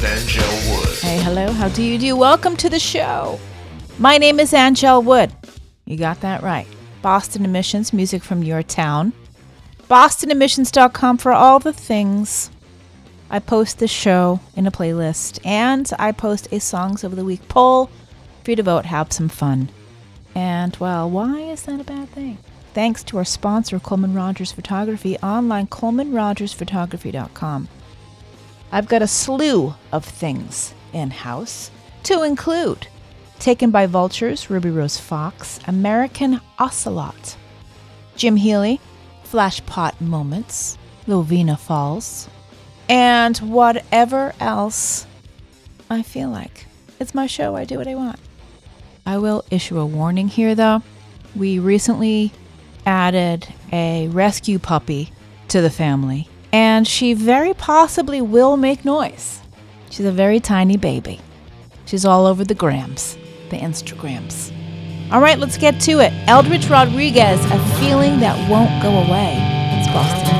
with Anngelle Wood. Hey, hello, how do you do? Welcome to the show. My name is Anngelle Wood. You got that right. Boston Emissions, music from your town. BostonEmissions.com for all the things. I post the show in a playlist and I post a Songs of the Week poll for you to vote, have some fun. And, well, why is that a bad thing? Thanks to our sponsor, Coleman Rogers Photography, online colemanrogersphotography.com. I've got a slew of things in house to include Taken by Vultures, Ruby Rose Fox, American Ocelot, Jim Healey, Flashpot Moments, Lovina Falls, and whatever else I feel like. It's my show, I do what I want. I will issue a warning here though. We recently added a rescue puppy to the family, and she very possibly will make noise. She's a very tiny baby. She's all over the grams, the Instagrams. All right, let's get to it. Eldridge Rodriguez, a feeling that won't go away. It's Boston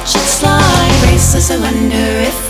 watch it slide. Races, I wonder if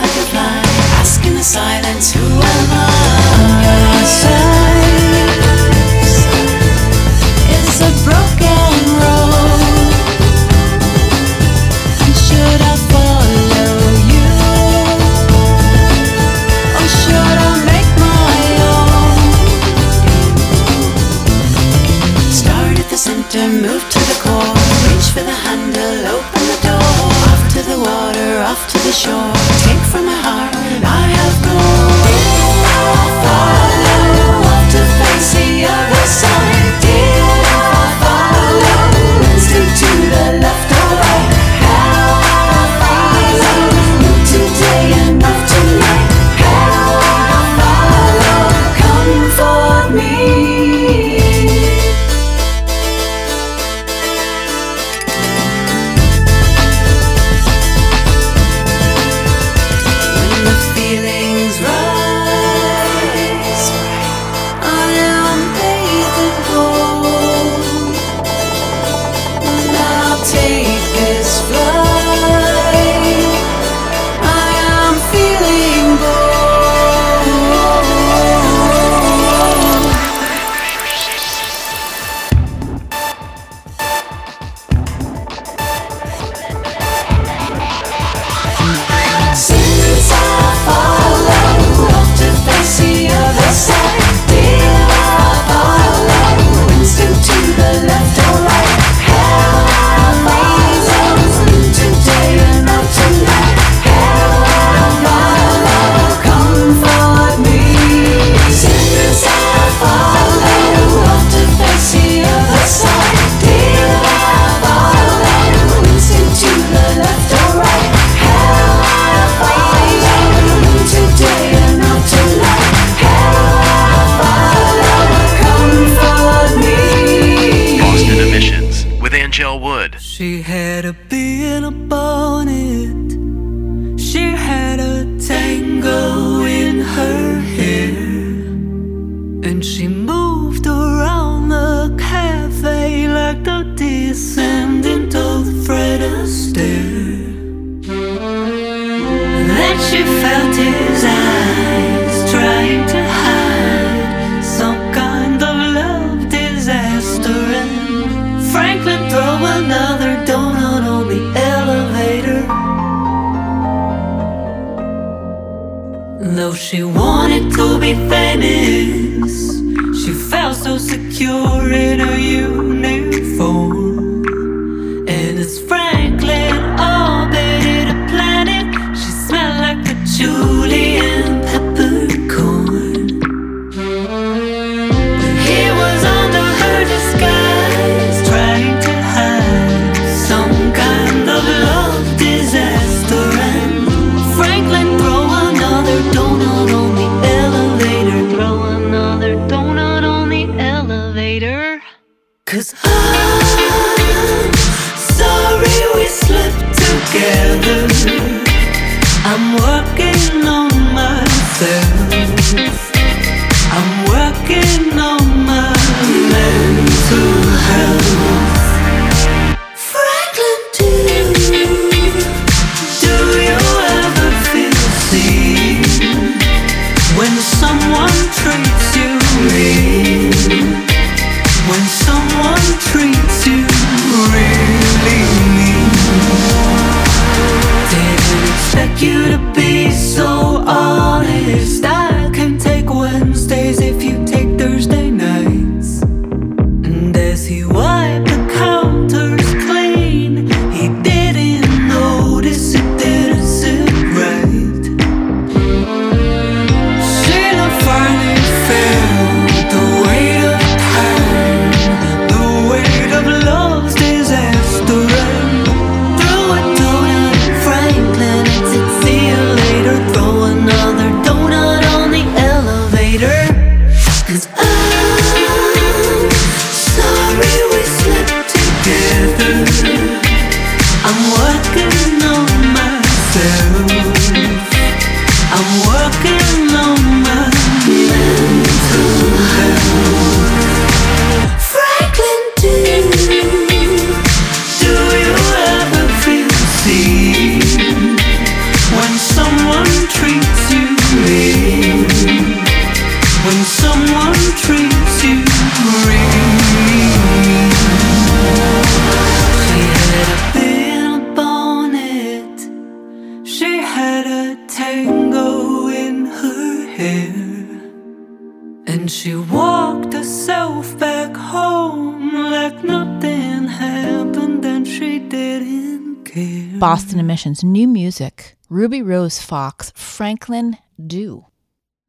Emissions, new music. Ruby Rose Fox, Franklin Do.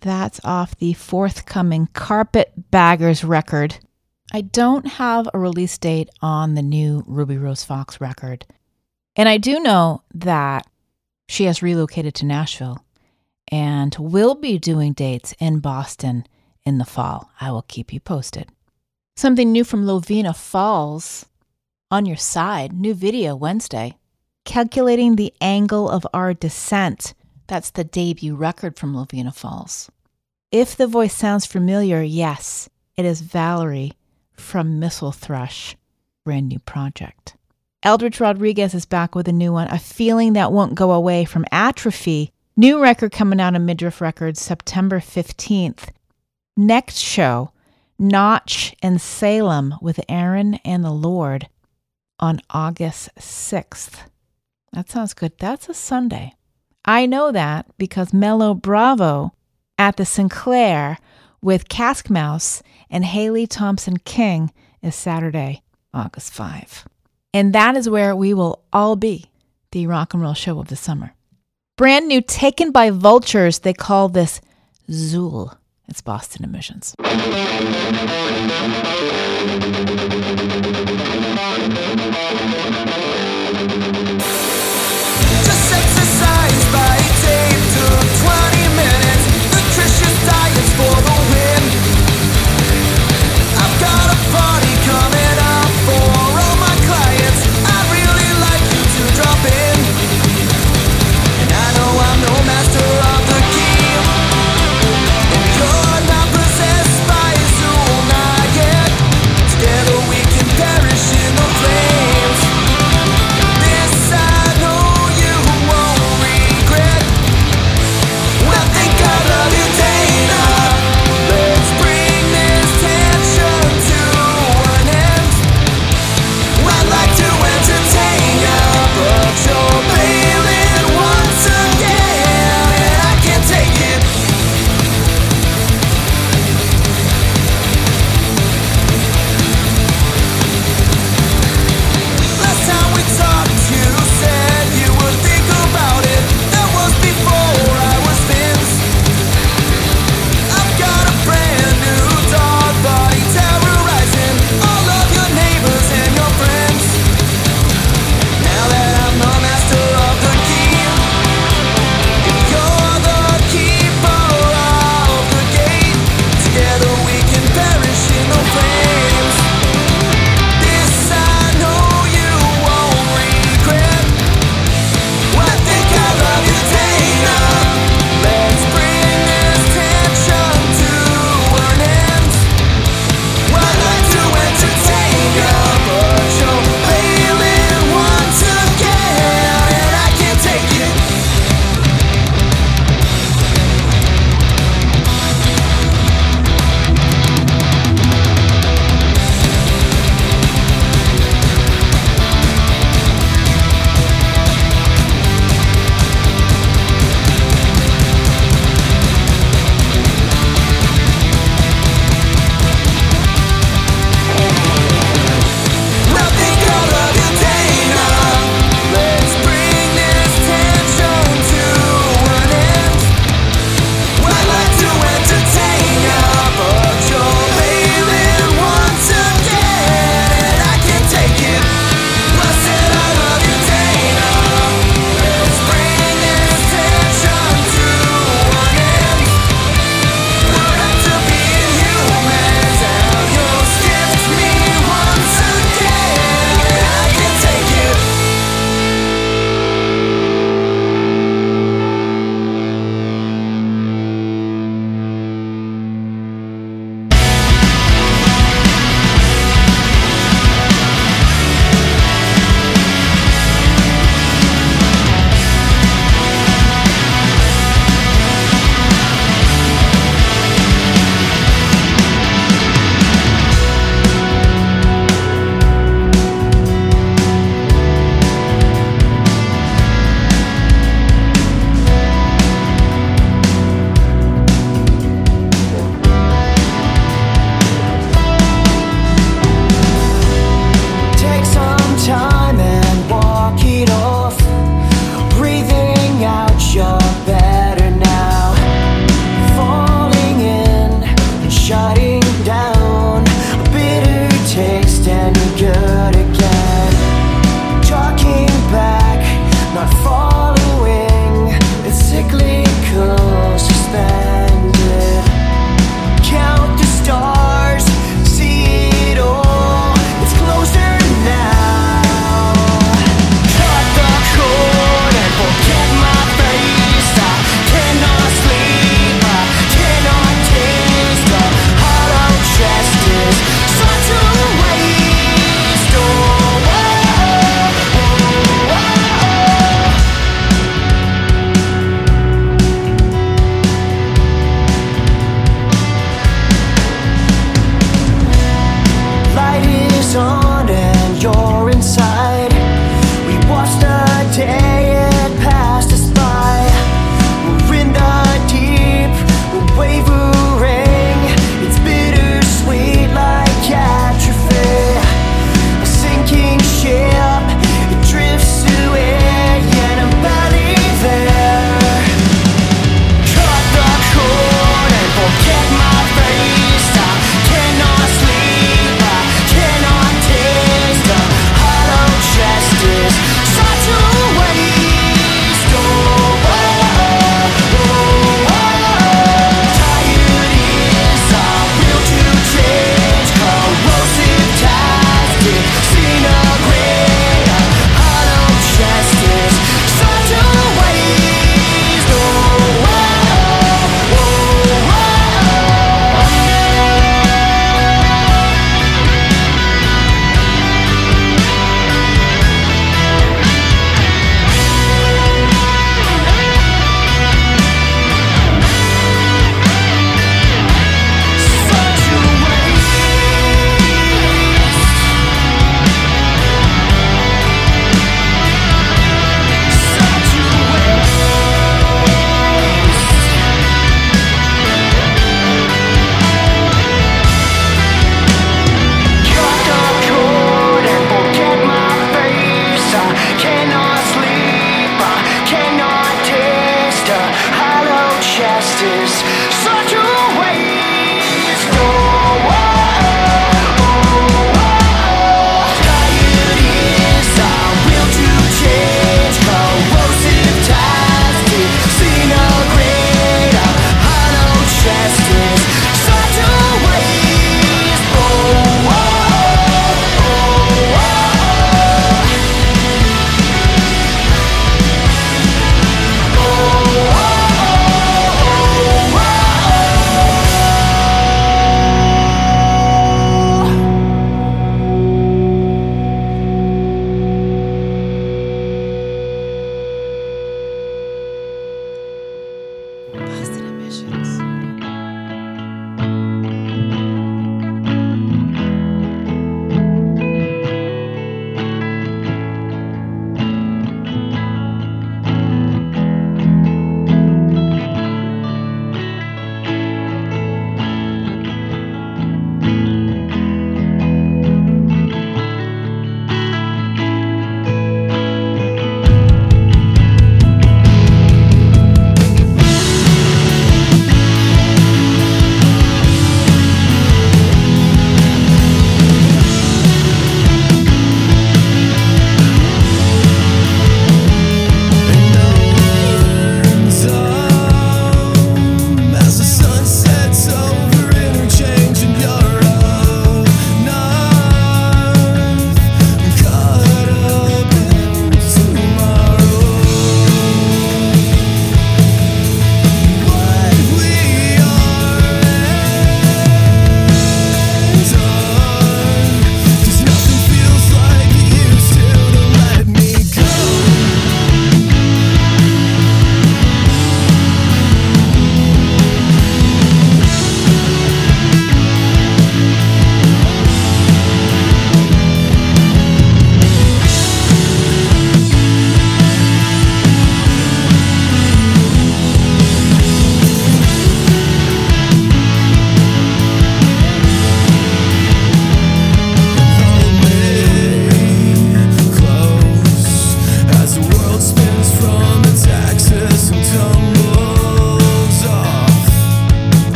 That's off the forthcoming Carpet Baggers record. I don't have a release date on the new Ruby Rose Fox record. And I do know that she has relocated to Nashville and will be doing dates in Boston in the fall. I will keep you posted. Something new from Lovina Falls on your side, new video Wednesday. Calculating the angle of our descent. That's the debut record from Lovina Falls. If the voice sounds familiar, yes, it is Valerie from Mistle Thrush, brand new project. Eldridge Rodriguez is back with a new one, A Feeling That Won't Go Away from Atrophy. New record coming out of Midriff Records September 15th. Next show, Notch and Salem with Aaron and the Lord on August 6th. That sounds good. That's a Sunday. I know that because Mellow Bravo at the Sinclair with Cask Mouse and Hayley Thompson King is Saturday, August 5. And that is where we will all be, the rock and roll show of the summer. Brand new Taken by Vultures, they call this Zool. It's Boston Emissions.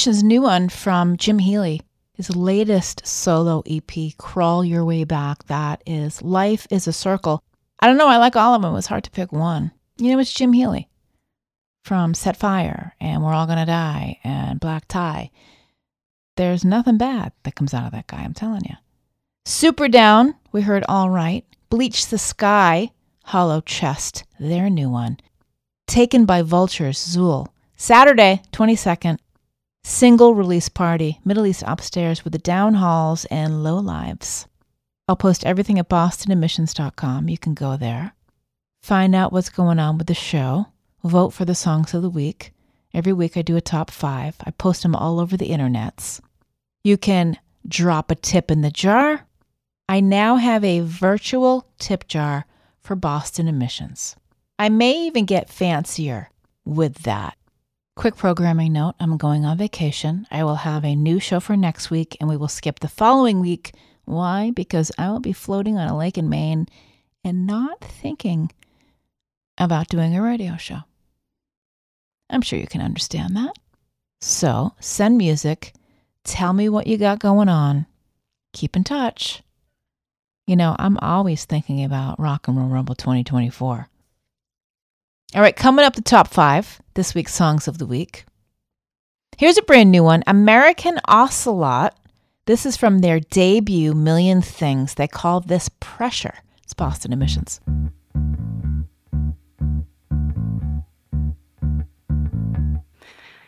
Boston Emissions, new one from Jim Healey. His latest solo EP, Crawl Your Way Back. That is Life is a Circle. I don't know, I like all of them. It was hard to pick one. You know, it's Jim Healey from Set Fire and We're All Gonna Die and Black Tie. There's nothing bad that comes out of that guy, I'm telling you. Superdown, we heard All Right. Bleach the Sky, Hollow Chest, their new one. Taken by Vultures, Zool. Saturday, 22nd, single release party, Middle East Upstairs with the Down Halls and Low Lives. I'll post everything at bostonemissions.com. You can go there. Find out what's going on with the show. Vote for the songs of the week. Every week I do a top five. I post them all over the internets. You can drop a tip in the jar. I now have a virtual tip jar for Boston Emissions. I may even get fancier with that. Quick programming note I'm going on vacation. I will have a new show for next week and we will skip the following week. Why? Because I will be floating on a lake in Maine and not thinking about doing a radio show. I'm sure you can understand that. So send music. Tell me what you got going on. Keep in touch. You know, I'm always thinking about Rock and Roll Rumble 2024. All right, coming up the top five, this week's songs of the week. Here's a brand new one American Ocelot. This is from their debut Million Things. They call this Pressure. It's Boston Emissions.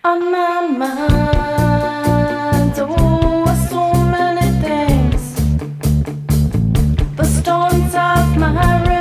On my mind, oh, so many things. The storms of my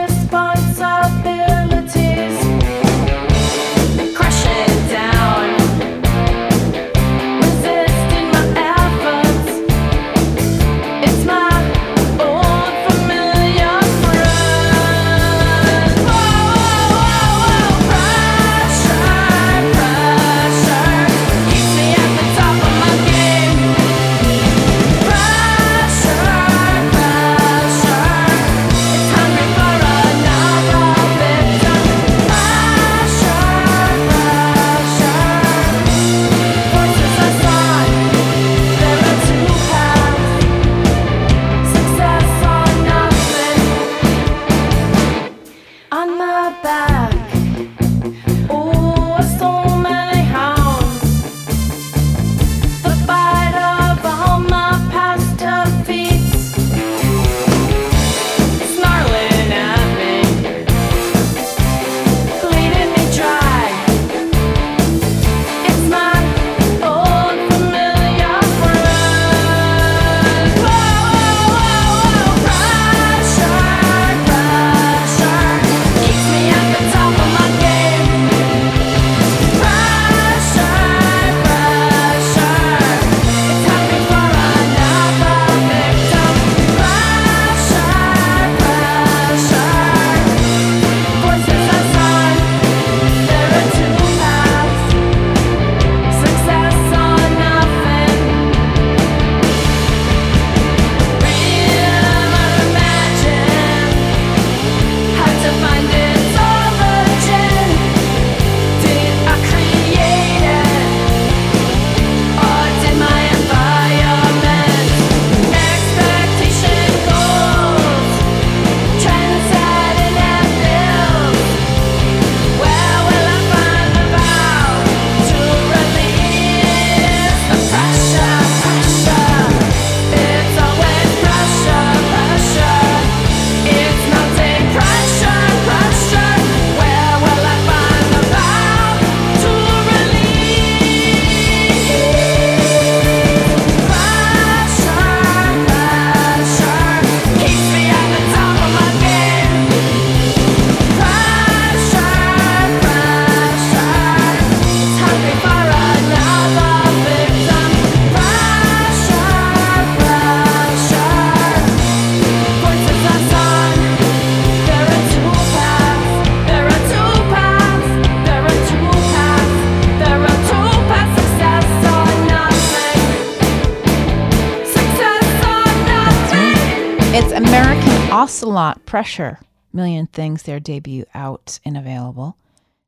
Pressure. Million Things, their debut out and available.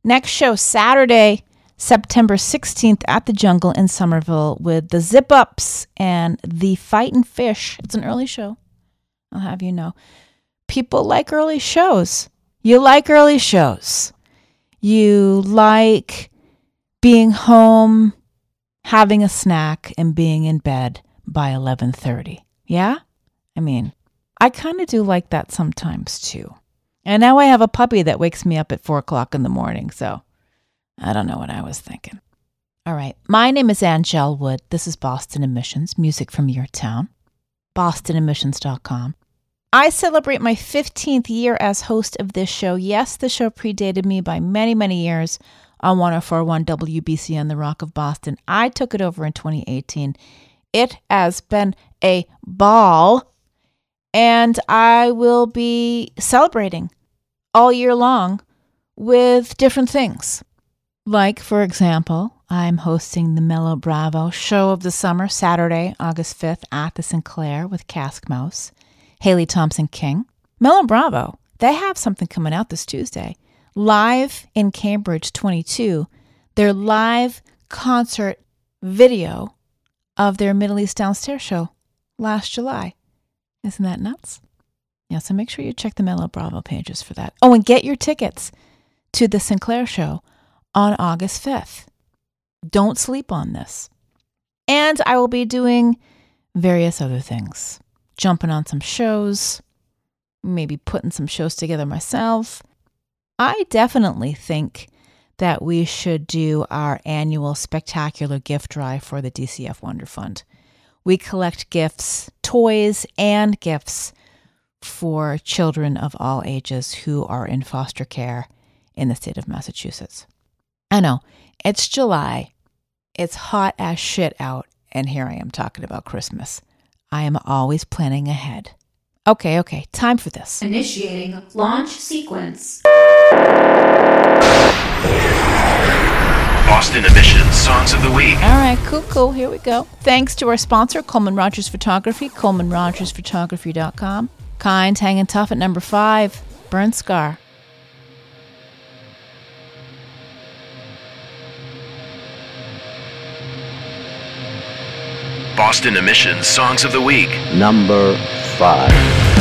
Next show, Saturday, September 16th at the Jungle in Somerville with the Zip Ups and the Fightin' Fish. It's an early show. I'll have you know. People like early shows. You like early shows. You like being home, having a snack and being in bed by 11:30. Yeah? I mean, I kind of do like that sometimes too. And now I have a puppy that wakes me up at four o'clock in the morning, so I don't know what I was thinking. All right. My name is Anngelle Wood. This is Boston Emissions, music from your town. BostonEmissions.com. I celebrate my 15th year as host of this show. Yes, the show predated me by many, many years on 1041 WBC on the Rock of Boston. I took it over in 2018. It has been a ball, and I will be celebrating all year long with different things. Like, for example, I'm hosting the Mellow Bravo show of the summer Saturday, August 5th at the Sinclair with Cask Mouse, Hayley Thompson King. Mellow Bravo, they have something coming out this Tuesday. Live in Cambridge 22, their live concert video of their Middle East Downstairs show last July. Isn't that nuts? Yeah, so make sure you check the Mellow Bravo pages for that. Oh, and get your tickets to the Sinclair show on August 5th. Don't sleep on this. And I will be doing various other things, jumping on some shows, maybe putting some shows together myself. I definitely think that we should do our annual spectacular gift drive for the DCF Wonder Fund. We collect gifts, toys, and gifts for children of all ages who are in foster care in the state of Massachusetts. I know, it's July, it's hot as shit out, and here I am talking about Christmas. I am always planning ahead. Okay, okay, time for this. Initiating launch sequence. Boston Emissions Songs of the Week. All right, cool, cool. Here we go. Thanks to our sponsor, Coleman Rogers Photography, ColemanRogersPhotography.com. Kind, hanging tough at number five, Burn Scar. Boston Emissions Songs of the Week. Number five.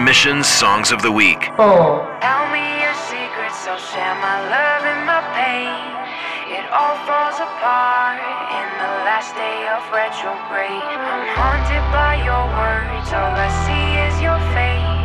Mission's Songs of the Week. Oh. Tell me your secrets, I'll share my love and my pain. It all falls apart in the last day of retrograde. I'm haunted by your words, all I see is your face.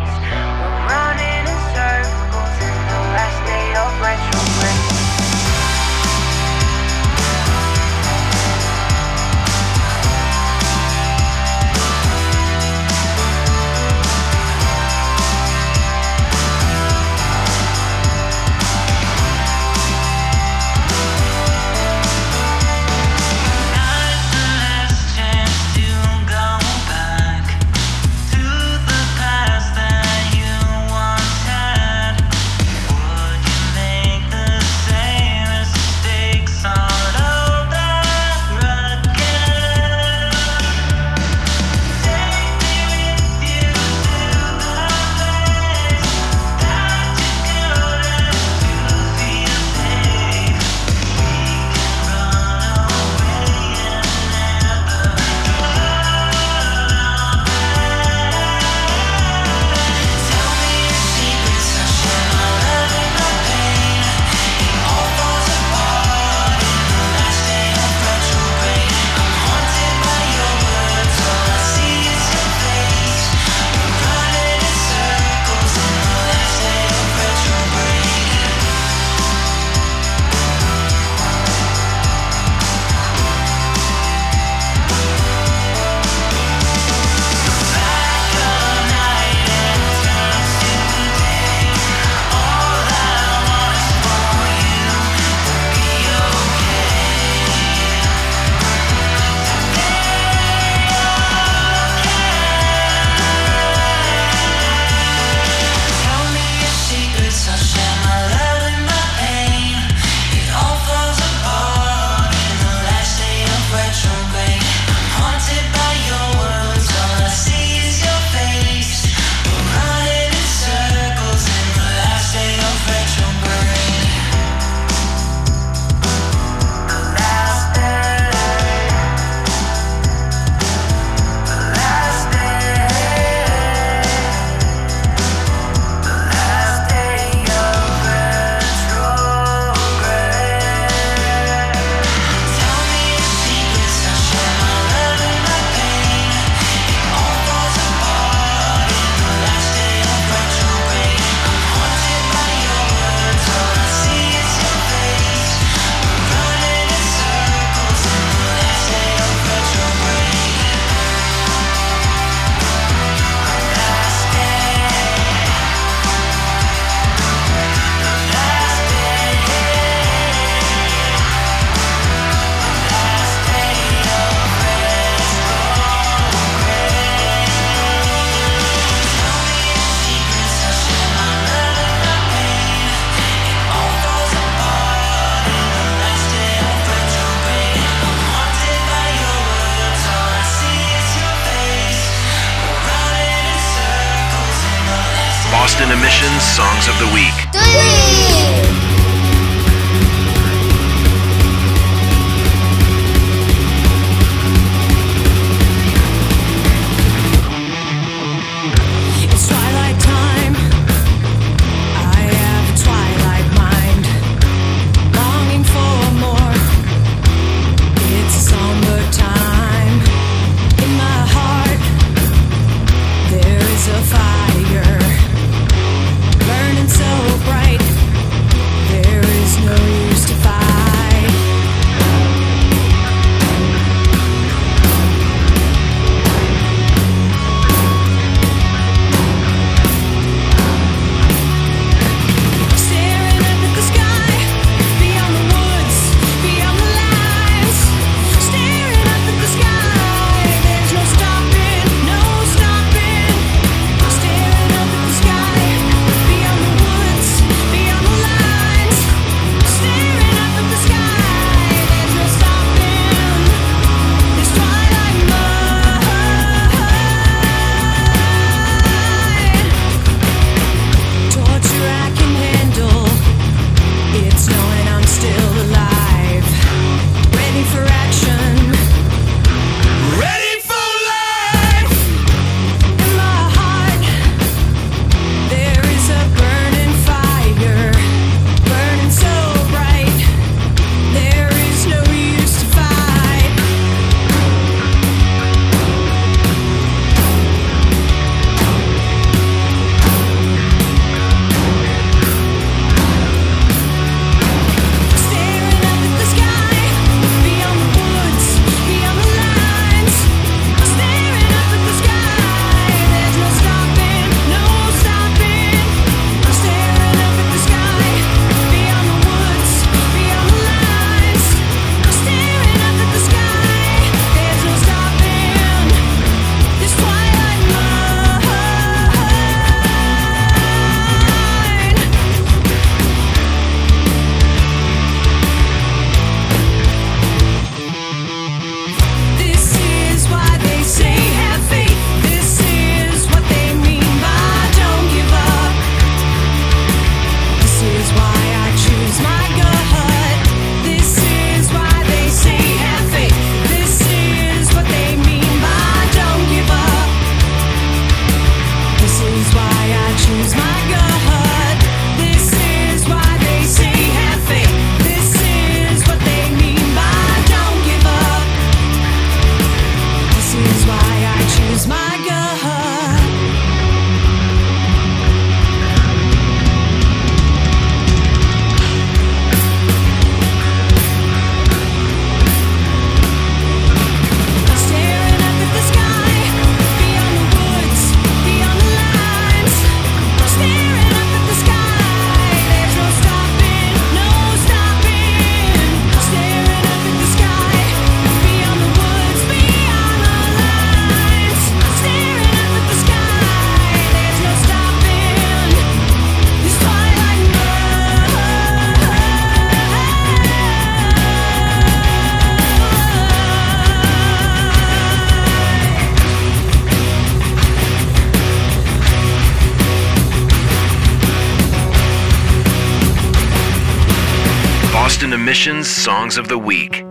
Missions Songs of the Week.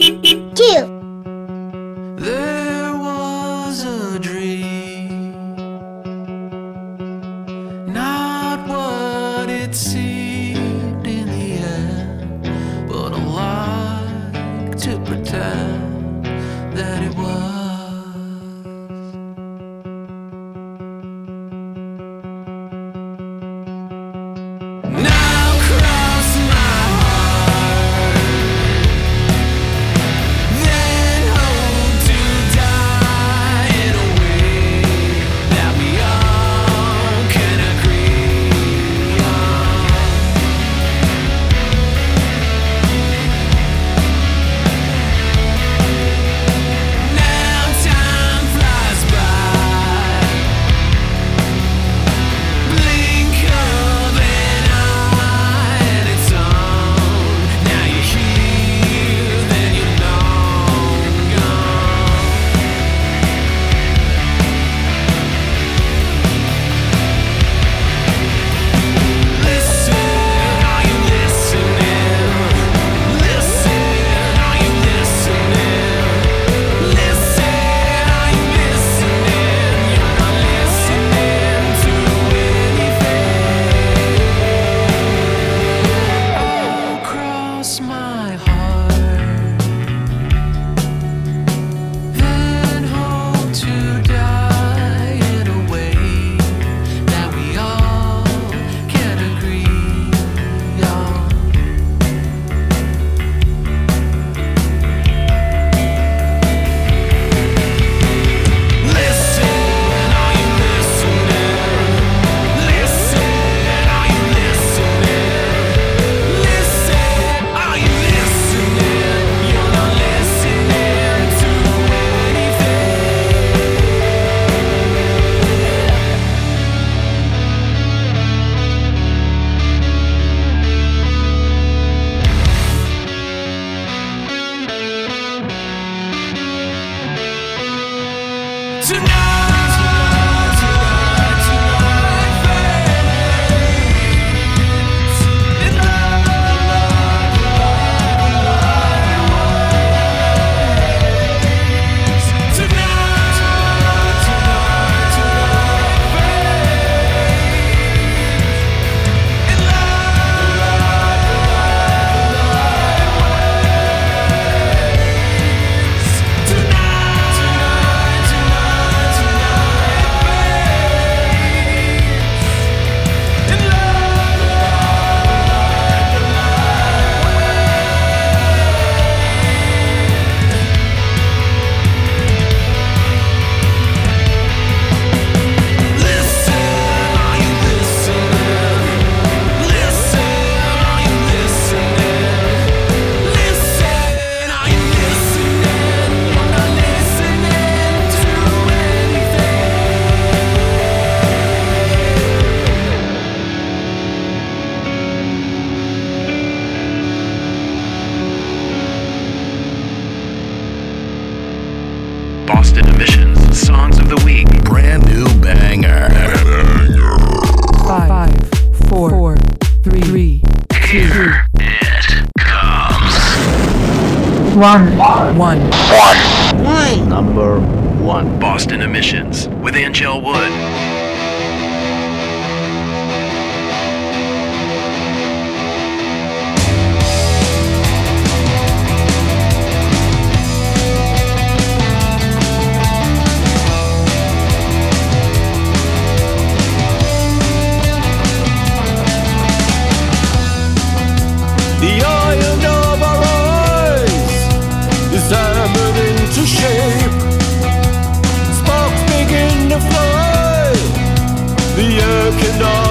Two. Boston Emissions Songs of the Week. Brand new banger. banger. Here it comes. One. One. One. One. Number one. Boston Emissions with Anngelle Wood. The iron of our eyes is hammered into shape. Sparks begin to fly. The air cannot.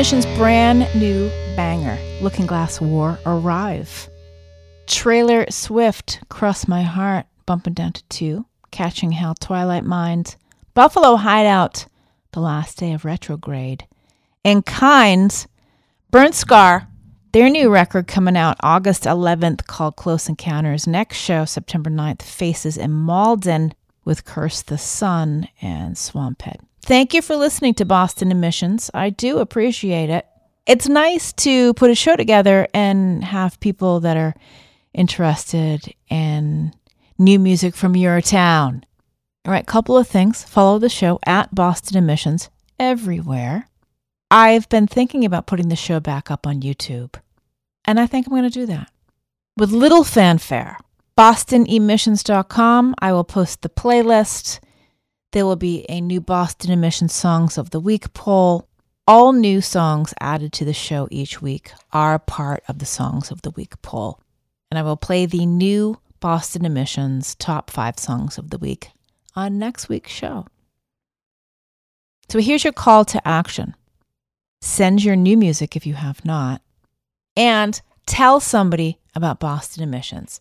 Boston Emissions brand new banger, Looking Glass War Arrive. Trailer Swift, Cross My Heart, bumping down to two. Catching Hell, Twilight Mind. Buffalo Hideout, The Last Day of Retrograde. And Kinds, Burnt Scar, their new record coming out August 11th called Close Encounters. Next show, September 9th, Faces in Malden with Curse the Sun and Swamphead. Thank you for listening to Boston Emissions. I do appreciate it. It's nice to put a show together and have people that are interested in new music from your town. All right, couple of things. Follow the show at Boston Emissions everywhere. I've been thinking about putting the show back up on YouTube, and I think I'm going to do that with little fanfare. BostonEmissions.com. I will post the playlist. There will be a new Boston Emissions Songs of the Week poll. All new songs added to the show each week are part of the Songs of the Week poll. And I will play the new Boston Emissions top five songs of the week on next week's show. So here's your call to action send your new music if you have not, and tell somebody about Boston Emissions.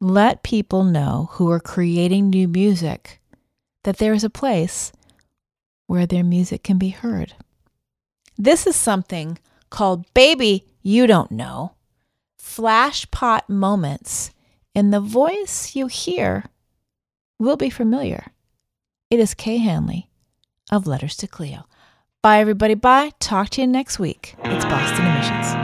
Let people know who are creating new music that there is a place where their music can be heard. This is something called Baby You Don't Know Flashpot Moments, and the voice you hear will be familiar. It is Kay Hanley of Letters to Cleo. Bye, everybody. Bye. Talk to you next week. It's Boston Emissions.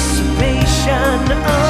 Anticipation, oh,